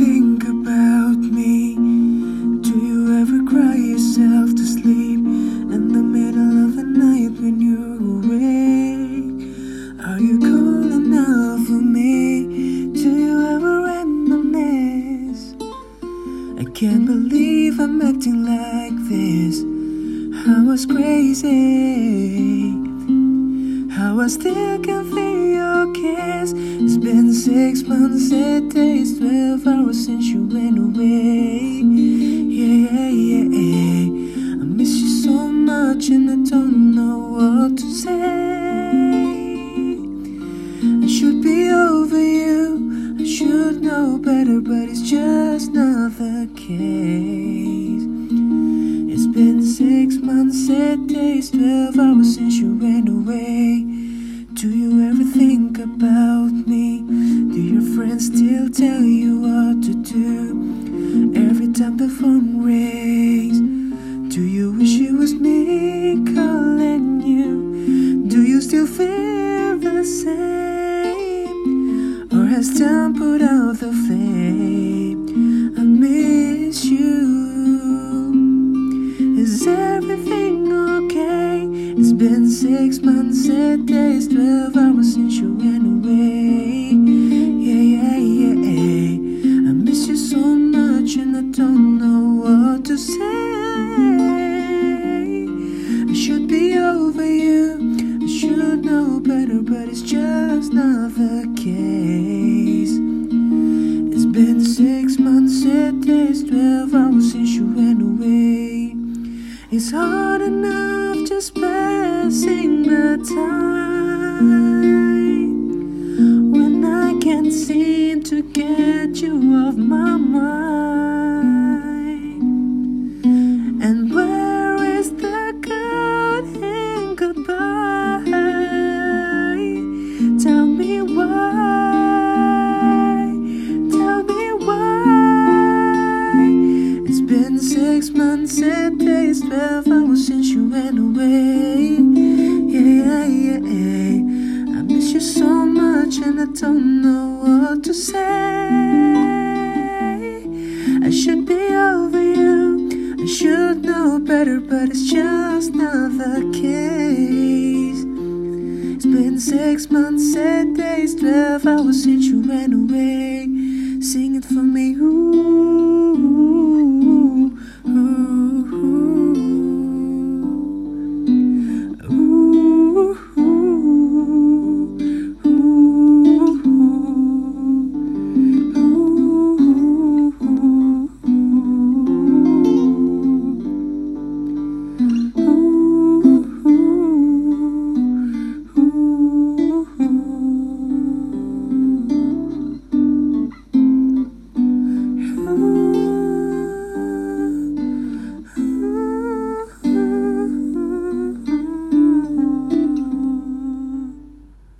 think about me? Do you ever cry yourself to sleep in the middle of the night when you're awake? Are you calling out for me? Do you ever reminisce? I can't believe I'm acting like this. I was crazy. I still can feel your kiss. Six months, eight days, twelve hours since you went away. Yeah, yeah, yeah. yeah. I miss you so much and I don't know what to say. I should be over you. I should know better, but it's just not the case. It's been six months, eight days, twelve hours since you went away. Still tell you what to do? Every time the phone rings, do you wish it was me calling you? Do you still feel the same? Or has time put out the flame? I miss you. Is everything okay? It's been six months, eight days, twelve hours since you went away. Better, but it's just not the case. It's been six months, eight days, twelve hours since you went away. It's hard enough just passing the time when I can't seem to get you off my mind. Eight twelve hours since you went away. Yeah, yeah, yeah, yeah. I miss you so much and I don't know what to say. I should be over you. I should know better, but it's just not the case. It's been six months, eight days, twelve hours since you went away. Sing it for me, ooh.